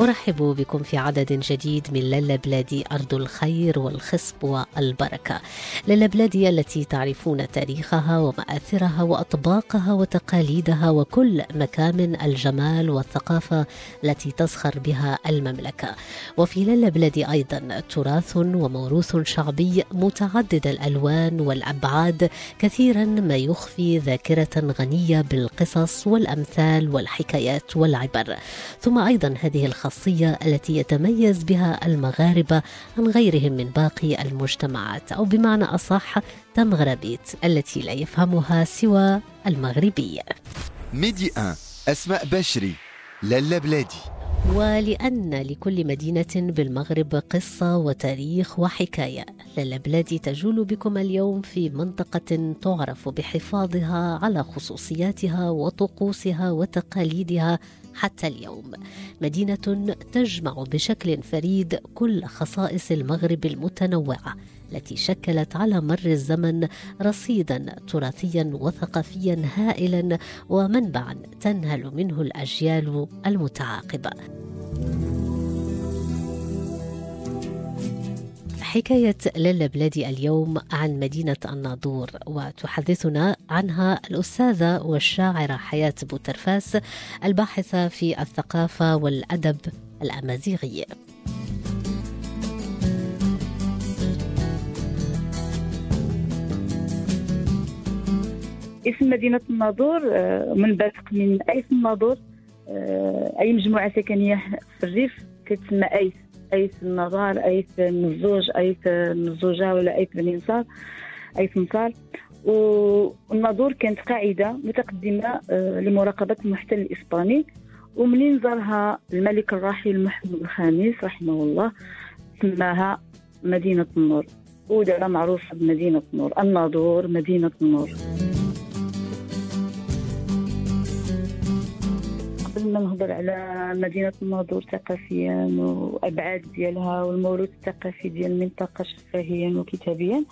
أرحب بكم في عدد جديد من للا بلادي أرض الخير والخصب والبركة. للا بلادي التي تعرفون تاريخها ومآثرها وأطباقها وتقاليدها وكل مكامن الجمال والثقافة التي تزخر بها المملكة. وفي للا بلادي أيضا تراث وموروث شعبي متعدد الألوان والأبعاد كثيرا ما يخفي ذاكرة غنية بالقصص والأمثال والحكايات والعبر. ثم أيضا هذه الخاصية التي يتميز بها المغاربة عن غيرهم من باقي المجتمعات أو بمعنى أصح تمغربيت التي لا يفهمها سوى المغربي. ميدي 1 أسماء بشري لالا بلادي. ولأن لكل مدينة بالمغرب قصة وتاريخ وحكاية لالا بلادي تجول بكم اليوم في منطقة تعرف بحفاظها على خصوصياتها وطقوسها وتقاليدها حتى اليوم. مدينة تجمع بشكل فريد كل خصائص المغرب المتنوعة التي شكلت على مر الزمن رصيدا تراثيا وثقافيا هائلا ومنبعا تنهل منه الأجيال المتعاقبة. حكاية للا بلادي اليوم عن مدينة الناظور وتحدثنا عنها الأستاذة والشاعرة حياة بوترفاس الباحثة في الثقافة والأدب الأمازيغي. اسم مدينة الناظور آه، منبثق من أيس الناظور آه، أي مجموعة سكنية في الريف كتسمى أيس. أيس النظار أيس النزوج أيس النزوجة ولا أيس بني نصار أيس نصار والناظور كانت قاعدة متقدمة آه، لمراقبة المحتل الإسباني. ومنين زارها الملك الراحل محمد الخامس رحمه الله سماها مدينة النور. ودابا معروفة بمدينة النور الناظور مدينة النور. نهضر على مدينة الناظور ثقافيا وأبعاد ديالها والموروث الثقافي ديال المنطقة شفاهيا وكتابيا.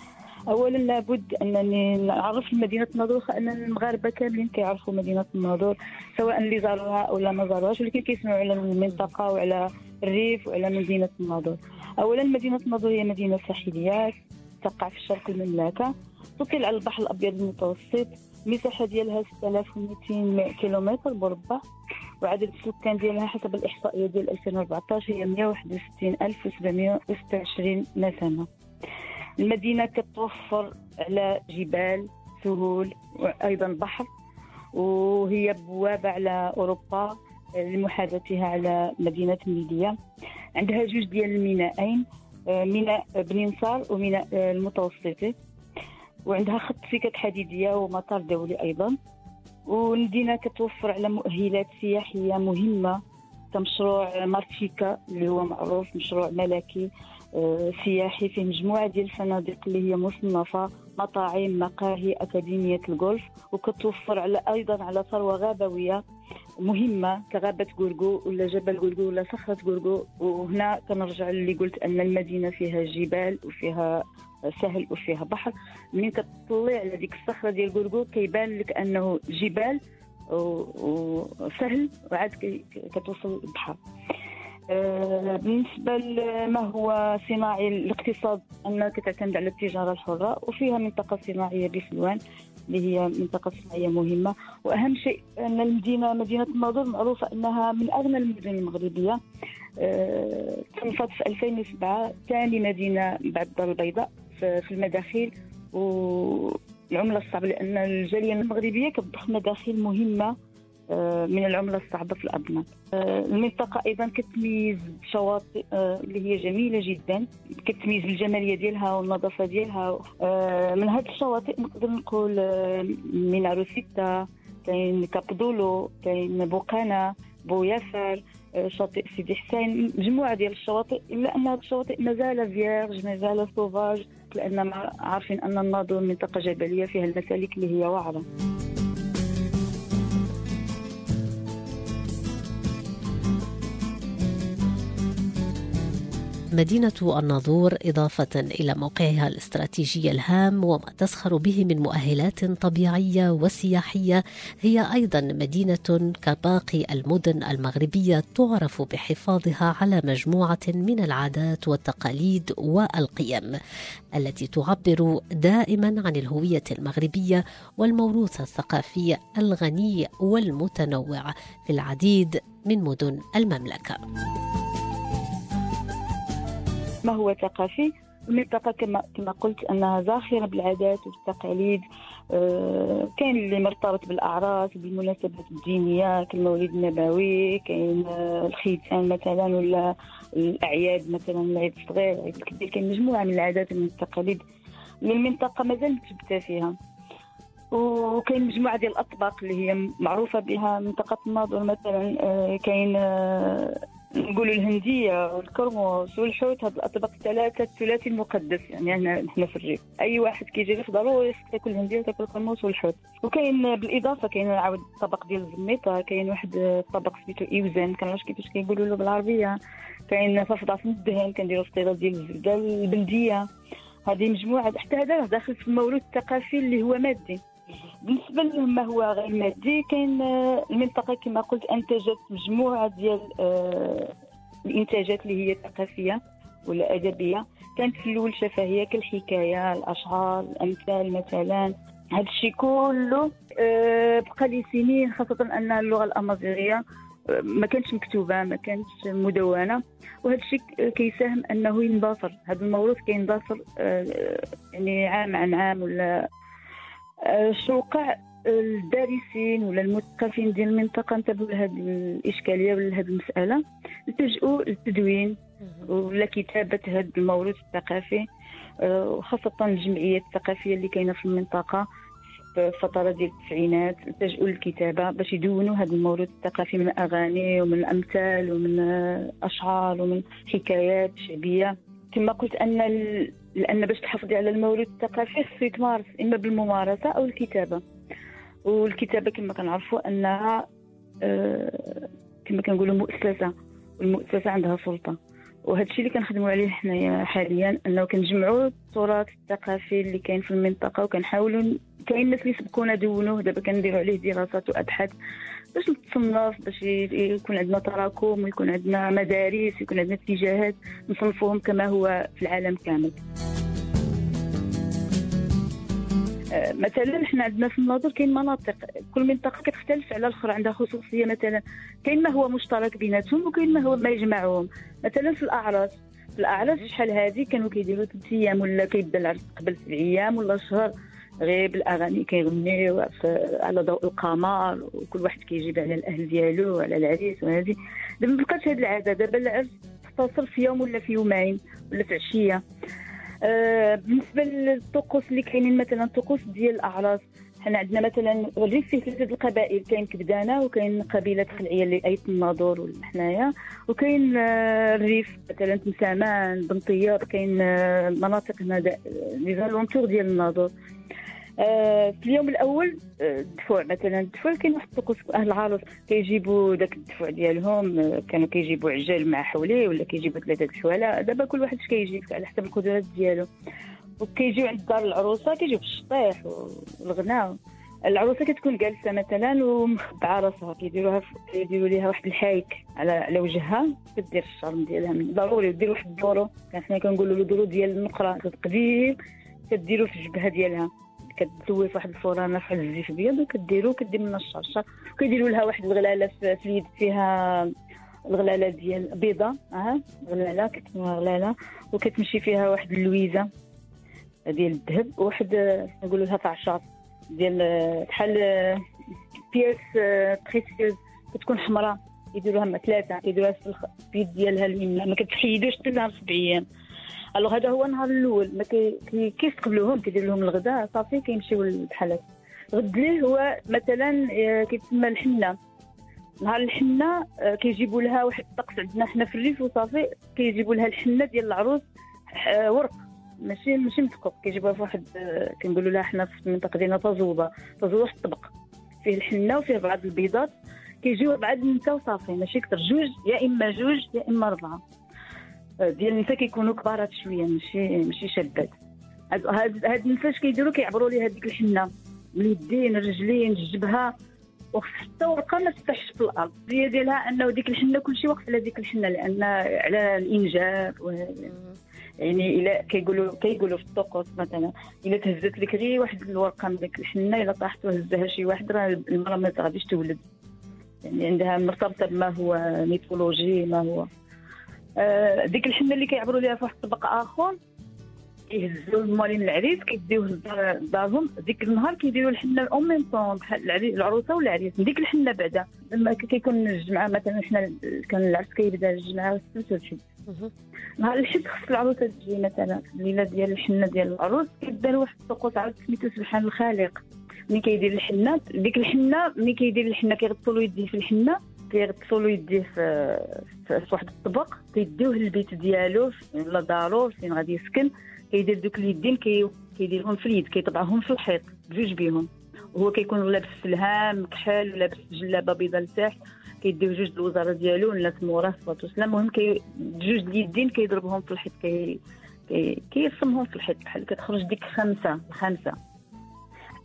اولا لابد أنني نعرف مدينة الناظور أن المغاربة كاملين كيعرفوا مدينة الناظور سواء اللي زاروها أو لا ما زاروهاش ولكن كيسمعوا على المنطقة وعلى الريف وعلى مدينة الناظور. اولا مدينة الناظور هي مدينة ساحلية تقع في شرق المملكة تطل على البحر الأبيض المتوسط المساحه ديالها 6200 كيلومتر مربع وعدد السكان ديالها حسب الإحصائية ديال 2014 هي 161726 نسمه المدينة كتوفر على جبال سهول وأيضا بحر وهي بوابة على أوروبا لمحاذاتها على مدينة مليلية عندها جوج ديال الميناءين ميناء بني انصار وميناء المتوسطي وعندها خط سكك حديدية ومطار دولي أيضا. والمدينه كتوفر على مؤهلات سياحية مهمة كمشروع مارتشيكا اللي هو معروف مشروع ملكي آه، سياحي فيه مجموعة ديال الفنادق اللي هي مصنفة مطاعم مقاهي أكاديمية الجولف وكتوفر على أيضا على ثروة غابوية مهمة كغابة غورغو ولا جبل غورغو ولا صخرة غورغو وهنا كنرجع اللي قلت أن المدينة فيها جبال وفيها سهل وفيها بحر. منين كتطلع على ديك الصخرة ديال غورغو كيبان لك أنه جبال وسهل وعاد كتوصل البحر آه، بالنسبة لما هو صناعي الاقتصاد؟ أنها كتعتمد على التجارة الحرة وفيها منطقة صناعية بسلوان اللي هي منطقة صناعية مهمة. وأهم شيء أن المدينة مدينة الناظور معروفة أنها من أغنى المدن المغربية. صنفت في 2007 ثاني مدينة بعد الدار البيضاء. في المداخيل والعملة الصعبة لأن الجالية المغربية كتضخ مداخيل مهمة آه، من العملة الصعبة في الأضمان آه، المنطقة أيضا كتميز بشواطئ آه، اللي هي جميلة جدا كتميز بالجمالية ديالها والنظافة ديالها. من هذه الشواطئ نقدر نقول مينارو سيتا كاين كابدولو كاين بوقانا بوياسر شاطئ سيدي حسين. مجموعة ديال الشواطئ إلا أن هذه الشواطئ مازال فيرج مازال سوفاج لأن عارفين أن الناظور منطقة جبلية فيها المسالك اللي هي وعرة مدينة الناظور إضافة إلى موقعها الاستراتيجي الهام وما تسخر به من مؤهلات طبيعية وسياحية هي أيضا مدينة كباقي المدن المغربية تعرف بحفاظها على مجموعة من العادات والتقاليد والقيم التي تعبر دائما عن الهوية المغربية والموروث الثقافي الغني والمتنوع في العديد من مدن المملكة. ما هو ثقافي؟ المنطقة كما كما قلت أنها زاخرة بالعادات والتقاليد آه، كاين اللي مرتبط بالأعراس بالمناسبات الدينية كالمولد النبوي كاين آه، الختان مثلا ولا الأعياد مثلا العيد الصغير العيد الكبير كاين مجموعة من العادات ومن التقاليد اللي المنطقة مازال متثبتة فيها. وكاين مجموعة ديال الأطباق اللي هي معروفة بها منطقة الناظور مثلا آه، كاين نقولوا الهندية والكرموس والحوت هاد الأطباق الثلاثة الثلاثي المقدس يعني إحنا في الريف. أي واحد كيجي في ضروري تاكل الهندية وتاكل الكرموس والحوت. وكاين بالإضافة كاين عاود الطبق ديال الزميطة كاين واحد الطبق سميتو ايوزان كنعرفش كيفاش كيقولوا له بالعربية؟ كاين في الدهن كنديروا فطيره ديال الزبدة البلدية. هذه مجموعة حتى هذا داخل في الموروث الثقافي اللي هو مادي. بالنسبة لما هو غير مادي كاين آه، المنطقة كما قلت انتجت مجموعة ديال آه، الإنتاجات اللي هي ثقافيه ولا ادبيه كانت في الأول شفهيه كالحكاية الأشعار الأمثال مثلا. هذا الشيء كله آه، بقى لي سنين خاصة أن اللغة الأمازيغية ما كانتش مكتوبة ما كانتش مدونة. وهذا الشيء كيساهم أنه يندثر هذا الموروث كيندثر يعني عام عن عام ولا شو وقع الدارسين ولا المثقفين ديال المنطقة انتبهوا لهذه الإشكالية ولا لهذه المسألة. التجؤوا للتدوين ولا كتابة هذا الموروث الثقافي وخاصة آه، الجمعيات الثقافية اللي كاينة في المنطقة في فترة ديال التسعينات. التجؤوا للكتابة باش يدونوا هذا الموروث الثقافي من اغاني ومن امثال ومن أشعار ومن حكايات شعبية. كما قلت أن لأن باش تحافظي على الموروث الثقافي خصو يتمارس إما بالممارسة أو الكتابة. والكتابة كما كنعرفوا أنها آه، كما كنقولوا مؤسسة والمؤسسة عندها سلطة. وهذا الشيء اللي كنخدموا عليه حنايا حاليا أنه كنجمعوا التراث الثقافي اللي كاين في المنطقة وكنحاولوا كاين الناس اللي سبقونا دونوه دابا كنديروا عليه دراسات وأبحاث. باش نتصنف باش يكون عندنا تراكم ويكون عندنا مدارس يكون عندنا اتجاهات نصنفوهم كما هو في العالم كامل. آه، مثلا إحنا عندنا في الناظور كاين مناطق. كل منطقة كتختلف على الأخرى عندها خصوصية مثلا. كاين ما هو مشترك بيناتهم وكاين ما هو ما يجمعهم. مثلا في الأعراس. في الأعراس شحال هذه؟ كانوا كيديروا ثلاث أيام ولا كيبدا العرس قبل سبع أيام ولا شهر. غير بالاغاني كيغنيو على ضوء القمر وكل واحد كيجيب على الأهل ديالو وعلى العريس وهذه. دابا ما بقاتش هذه العادة. دابا العرس تختصر في يوم ولا في يومين ولا في عشية. آه بالنسبة للطقوس اللي كاينين مثلا الطقوس ديال الأعراس حنا عندنا مثلا الريف فيه ثلاثة القبائل. كاين كبدانة وكاين قبيلة خلعية اللي أيت الناظور ولا حنايا وكاين آه الريف مثلا تمسامان بنطياب كاين آه مناطق هنا les alentours ديال الناظور. آه، في اليوم الأول آه، الدفوع. مثلا الدفوع كاين واحد الطقوس أهل العروس كيجيبوا داك الدفوع ديالهم آه، كانوا كيجيبوا عجال مع حوليه ولا كيجيبوا ثلاثة الحواله دابا كل واحد اش كيجيب على حسب القدرات ديالو. وكيجيو عند دار العروسة كيجيو بالشطيح والغناء. العروسة كتكون جالسة مثلا ومخبعه راسها كيديروها كيديروا ليها واحد الحايك على على وجهها كدير الشرم ديالها من ضروري دير واحد الدورو. حنا كنقولوا له دورو ديال النقرة قديم كديرو في الجبهة ديالها. كتزوي في واحد الفرانه في واحد الزيت ابيض وكديرو كدير منها الشرشر وكيديروا لها واحد الغلالة في اليد فيها الغلالة ديال بيضة آه غلالة كتسمى غلالة. وكتمشي فيها واحد اللويزة ديال الذهب وواحد نقولوا لها تعشاط ديال بحال بياس بريسيوز كتكون حمراء يديروها ثلاثة يديروها في اليد ديالها اليمنى ما كتحيدوش حتى نهار سبع أيام ألوغ هذا هو النهار الأول. ما كيستقبلوهم كيدير لهم الغداء صافي كيمشيو للحالات غد ليه هو مثلا آه، كيتسمى الحنة. نهار الحنة آه، كيجيبوا لها واحد الطقس عندنا حنا في الريف وصافي كيجيبوا لها الحنة ديال العروس آه، ورق. ماشي ماشي مسكوك كيجيبوها في واحد كنقولوا لها حنا في المنطقة ديالنا تزوبه تزوبه واحد الطبق. فيه الحنة وفيه بعض البيضات. كيجيو بعد نتا وصافي. ماشي كثر جوج يا إما جوج يا إما اربعه ديال النساء كيكونوا كبارات شوية ماشي ماشي شابات هاد هاد النساء اش كيديروا كيعبروا ليها ديك الحنة من اليدين الرجلين الجبهه وحتى ورقة ما تفتحش في الأرض. هي ديالها أنه ديك الحنة كلشي واقف على ديك الحنة لأن على الإنجاب و... يعني إلا كيقولوا كيقولوا في الطقوس مثلا إلا تهزت لك غير واحد الورقة من ديك الحنة إلا طاحت وهزها شي واحد راه المرأة ما غاديش تولد. يعني عندها مرتبطة بما هو ميثولوجي ما هو ديك الحنه اللي كيعبروا ليها في واحد الطبق آخر. كيهزوا الموالين العريس كيديوه لدارهم ديك النهار كيديروا الحنه en même temps بحال العروسة والعريس ديك الحنه بعدا. لما كيكون الجمعة مثلا حنا كان العرس كيبدا الجمعة السبت والحد نهار الحد خص العروسة تجي مثلا الليلة ديال الحنه ديال العروس. كيدار واحد الطقوس عاود سميتو سبحان الخالق. ملي كيدير الحنه ديك الحنه ملي كيدير الحنه كيغطوا له يديه في الحنه كيغطسوا له يديه في, في واحد الطبق كيديوه للبيت ديالو ولا دارو فين غادي يسكن كيدير دوك اليدين كي كيديرهم في اليد كيطبعهم في الحيط بجوج بيهم. وهو كيكون لابس سلهام مكحل ولابس جلابة بيضاء لتحت كيديو جوج الوزارة ديالو الناس موراه صلاه والسلام المهم كي جوج اليدين كيضربهم في الحيط كي كيرسمهم في الحيط بحال كتخرج ديك خمسه خمسة.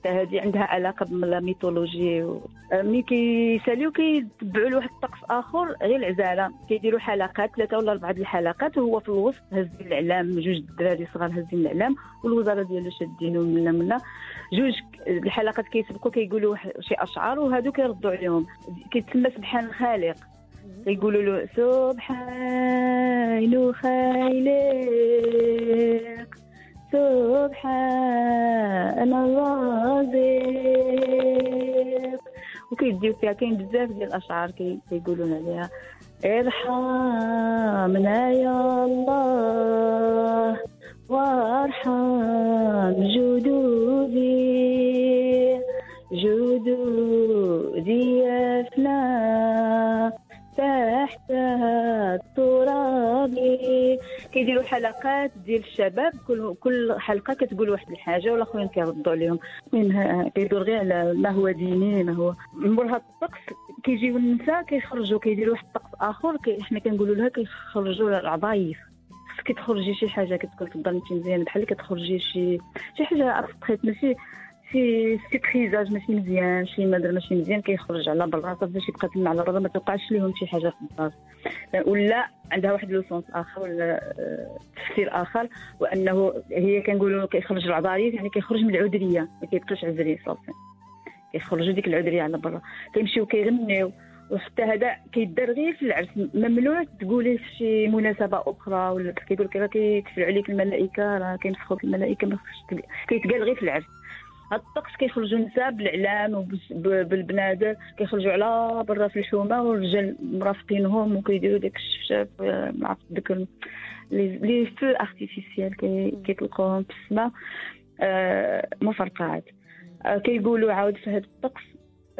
حتى هذه عندها علاقة بالميثولوجي و... ملي كيساليو كيتبعوا لواحد الطقس آخر غير العزالة. كيديروا حلقات ثلاثة ولا أربعة الحلقات وهو في الوسط هازين الإعلام جوج الدراري صغار هازين الإعلام والوزارة ديالو شادينو منا منا جوج الحلقات كيسبقوا كيقولوا شي أشعار وهادو كيردوا عليهم. كيتسمى سبحان الخالق. كيقولوا له سبحان خالق سبحان الرازق وكيديو فيها كاين بزاف ديال الأشعار كيقولون عليها. ارحمنا يا الله وارحم جدودي. جدودي يفنى تحت التراب. كيديروا حلقات ديال الشباب كل كل حلقة كتقول واحد الحاجة والآخرين كيردوا عليهم. كيدور غير على ما هو ديني ما هو مور هذا الطقس كيجيو النساء كيخرجوا كيديروا واحد الطقس آخر كي حنا كنقولوا لها كيخرجوا العضايف. خصك تخرجي شي حاجة كتكون في الدار مزيان بحال كتخرجي شي شي حاجة abstrait ماشي شي سيتريزاج ماشي مزيان شي مدر ماشي مزيان كيخرج على صافي باش يبقى تما على برا ما توقعش ليهم شي حاجة في الدار ولا عندها واحد le sens آخر ولا آه، تفسير آخر وأنه هي كنقولوا كيخرج العضاريت يعني كيخرج من العذرية ما كيبقاش عذري صافي. كيخرجوا ديك العذرية على برا. كيمشيو كيغنيو وحتى هذا كيدار غير في العرس. ممنوع تقوليه في شي مناسبة أخرى ولا كيقول لك راه كيكفر عليك الملائكة راه كينفخوك الملائكة ما خصش كيتقال غير في العرس. هاد الطقس كيخرجوا النساء بالاعلام وبالبنادر كيخرجوا على برا في الحومة والرجال مرافقينهم وكيديروا داك الشفشاف مع داك لي فو ارتيفيسيال كيطلقوهم في السماء. آه مفرقعات آه كيقولوا عاود في هذا الطقس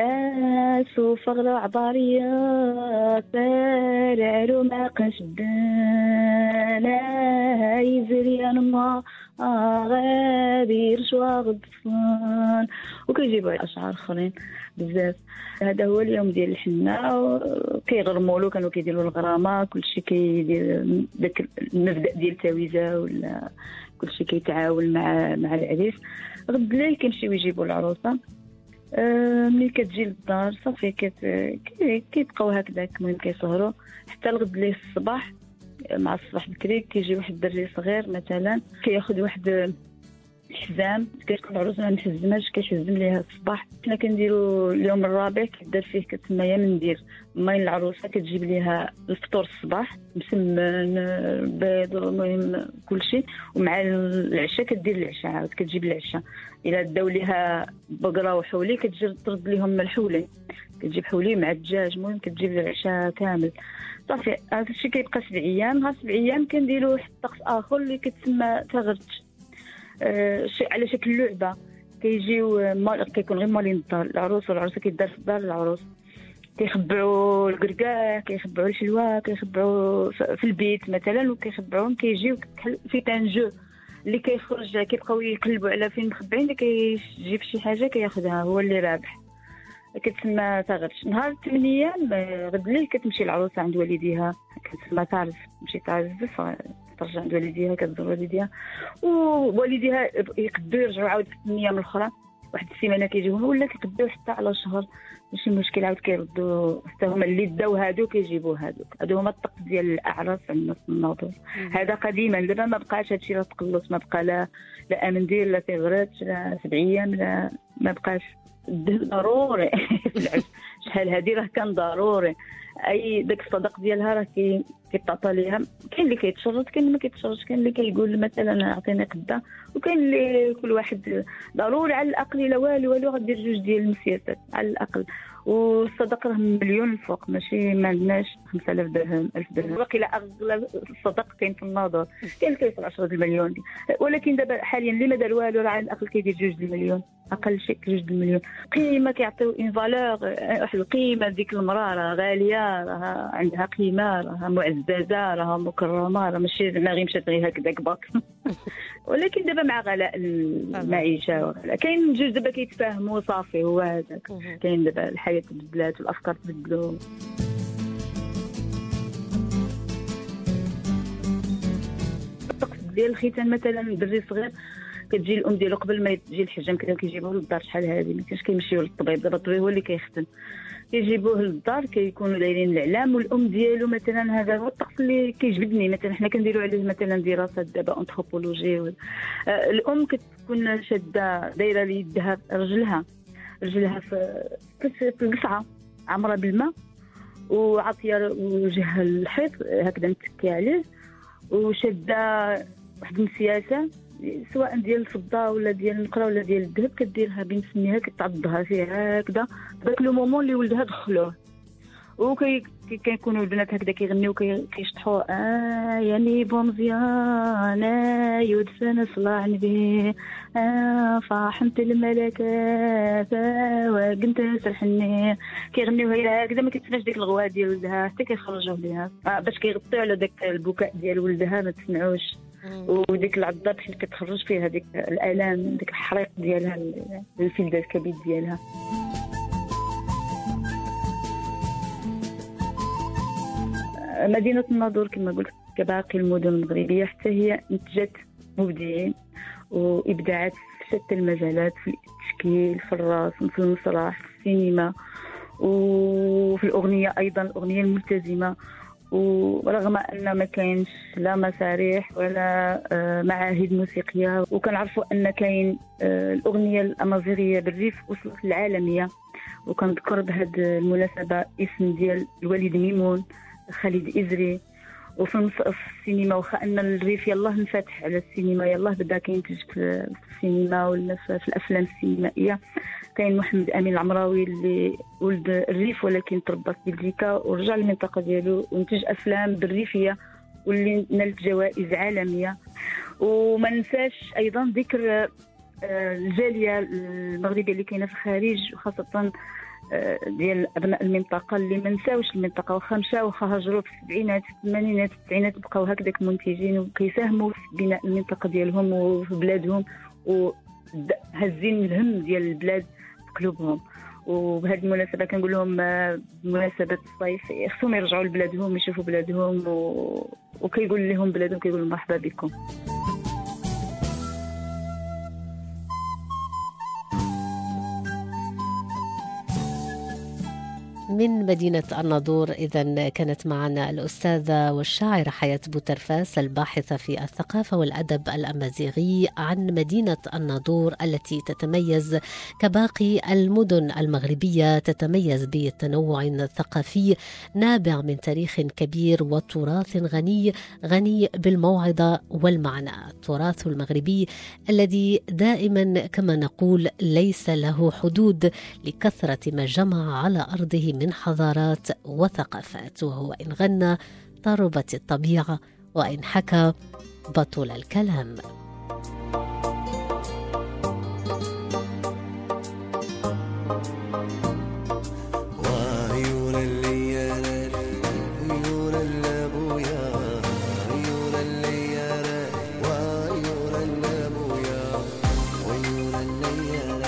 باسو فغرة عبارية سارع ما قشدانا. ما غضفان. وكيجيبوا أشعار آخرين بزاف. هذا هو اليوم ديال الحنة كيغرموا له كانوا كيديروا الغرامة كلشي كيدير داك المبدأ ديال التويجة ولا كلشي كيتعاون مع مع العريس. غد الليل كيمشيو يجيبوا العروسة. آه، ملي كتجي للدار صافي. كيبقاو هكذاك المهم كيسهروا حتى الغد ليه الصباح مع الصباح بكري كيجي واحد الدري صغير مثلا كياخذ واحد الحزام كتكون العروس ما محزماش كيحزم ليها الصباح. حنا كنديرو اليوم الرابع كدار فيه كتسمى مندير مالين العروسة كتجيب ليها الفطور الصباح مسمن بيض المهم كلشي. ومع العشاء كدير العشاء عاود كتجيب العشاء. إلا داو ليها بقرة وحولي كتجي ترد ليهم الحولي كتجيب حولي مع الدجاج المهم كتجيب العشاء كامل. صافي هذا الشيء كيبقى سبع أيام. ها سبع أيام كنديرو واحد الطقس آخر اللي كتسمى آه على شكل لعبة. كيجيو مال كيكون غير مالين الدار العروس والعروسه كيدار في الدار العروس. كيخبعوا الكركاع كيخبعوا الحلوى كيخبعوا في البيت مثلا وكيخبعوهم كيجيو في جو. اللي كيخرج كيبقاو يقلبوا على فين مخبعين اللي كيجيب شي حاجة كياخذها هو اللي رابح. كتسمى تغرش نهار الثمانية غد الليل كتمشي العروسة عند والديها. كتسمى تعرف تمشي تعزف ترجع عند والديها كتزور والديها ووالديها يقدروا يرجعوا عاود في الثمانية من الأخرى. واحد السيمانة كيجيوهم ولا كيقدروا حتى على شهر. ماشي مشكل عاود كيردوا حتى هما اللي داو هادو كيجيبوا هادوك. هادو هما الطقس ديال الاعراس عندنا في الناظور هذا قديما دابا ما بقاش هادشي راه تقلص ما بقى لا لا امندير لا تيغرات لا سبعيام لا ما بقاش. ضروري. شحال هادي راه كان ضروري؟ أي داك الصدق ديالها راه كي كيتعطى ليها. كاين اللي كيتشرط كاين اللي ما كيتشرطش كاين اللي كيقول مثلا أعطيني قدا وكاين اللي كل واحد ضروري على الأقل إلا والو والو غدير جوج ديال المسياسات على الأقل. والصدق راه مليون الفوق ماشي ما عندناش 5000 درهم 1000 درهم. واقيلا أغلى الصدق كاين في الناظور كاين كيوصل 10 المليون. ولكن دابا حاليا اللي ما دار والو راه على الأقل كيدير جوج المليون. أقل شيء جوج المليون. قيمة كيعطيو une valeur واحد القيمة ديك المرأة راه غالية راه عندها قيمة راه معززة راه مكرمة راه ماشي زعما غير مشات غير هكذاك باك. ولكن دابا مع غلاء المعيشة كاين جوج دابا كيتفاهموا صافي هو هذاك. كاين دابا الحياة تبدلات والأفكار تبدلوا الطقس ديال الختان مثلا دري صغير كتجي الأم ديالو قبل ما يجي الحجام كانوا كيجيبوه للدار شحال هذه ما كانش كيمشيو للطبيب. دابا الطبيب هو اللي كيختن كيجيبوه للدار كيكونوا دايرين الإعلام والأم ديالو مثلا هذا هو الطقس اللي كيجبدني. مثلا حنا كنديروا عليه مثلا دراسات دابا انثروبولوجي و... آه الأم كتكون شادة دايرة ليدها رجلها رجلها في في القصعة عامره بالماء وعاطية وجهها الحيط هكذا متكيه عليه. وشادة واحد المسياسه سواء ديال الفضة ولا ديال النقره ولا ديال الذهب كديرها بين سنيها كتعضها فيها هكذا. ذاك لو مومون اللي ولدها دخلوه. وكي كيكونوا البنات هكذا كيغنيو كيشطحوا آه يعني بومزيان آه يدفن صلاح نبي آه فاحمت الملكات آه وقنت سرحني كيغنيو هي هكذا ما كتسمعش ديك الغوا ديال ولدها حتى كيخرجوا ليها آه باش كيغطيو على داك البكاء ديال ولدها ما تسمعوش. وديك العضه بحال كتخرج فيها ديك الألام ديك الحريق ديالها الفلده الكبد ديالها. مدينة الناظور كما قلت كباقي المدن المغربية حتى هي انتجت مبدعين وإبداعات في شتى المجالات في التشكيل في الرسم في المسرح في السينما وفي الأغنية أيضا الأغنية الملتزمة. ورغم أن ما كاينش لا مسارح ولا آه، معاهد موسيقية وكنعرفوا أن كاين آه، الأغنية الأمازيغية بالريف وصلت للعالمية. وكنذكر بهذه المناسبة اسم ديال الوالد ميمون خالد إزري. وفي السينما واخا أن الريف يلاه انفتح على السينما يلاه بدا كينتج في السينما ولا في الأفلام السينمائية. كاين محمد أمين العمراوي اللي ولد الريف ولكن تربى في بلجيكا ورجع للمنطقة ديالو وانتج أفلام بالريفية واللي نالت جوائز عالمية. وما ننساش أيضا ذكر آه، الجالية المغربية اللي كاينة في الخارج وخاصة ديال أبناء المنطقة اللي ما نساوش المنطقة واخا مشاو واخا هاجروا في السبعينات في الثمانينات في التسعينات بقاو هكذاك منتجين وكيساهموا في بناء المنطقة ديالهم وفي بلادهم وهزين الهم ديال البلاد. قلوبهم وبهذه المناسبة كنقول لهم بمناسبه الصيف خصهم يرجعوا لبلادهم يشوفوا بلادهم و... وكيقول لهم بلادهم كيقول مرحبا بكم. من مدينة الناظور. إذا كانت معنا الأستاذة والشاعرة حياة بوترفاس الباحثة في الثقافة والأدب الأمازيغي عن مدينة الناظور التي تتميز كباقي المدن المغربية تتميز بتنوع ثقافي نابع من تاريخ كبير وتراث غني غني بالموعظة والمعنى. التراث المغربي الذي دائما كما نقول ليس له حدود لكثرة ما جمع على أرضه من من حضارات وثقافات وهو إن غنى طربت الطبيعة وإن حكى بطل الكلام yeah.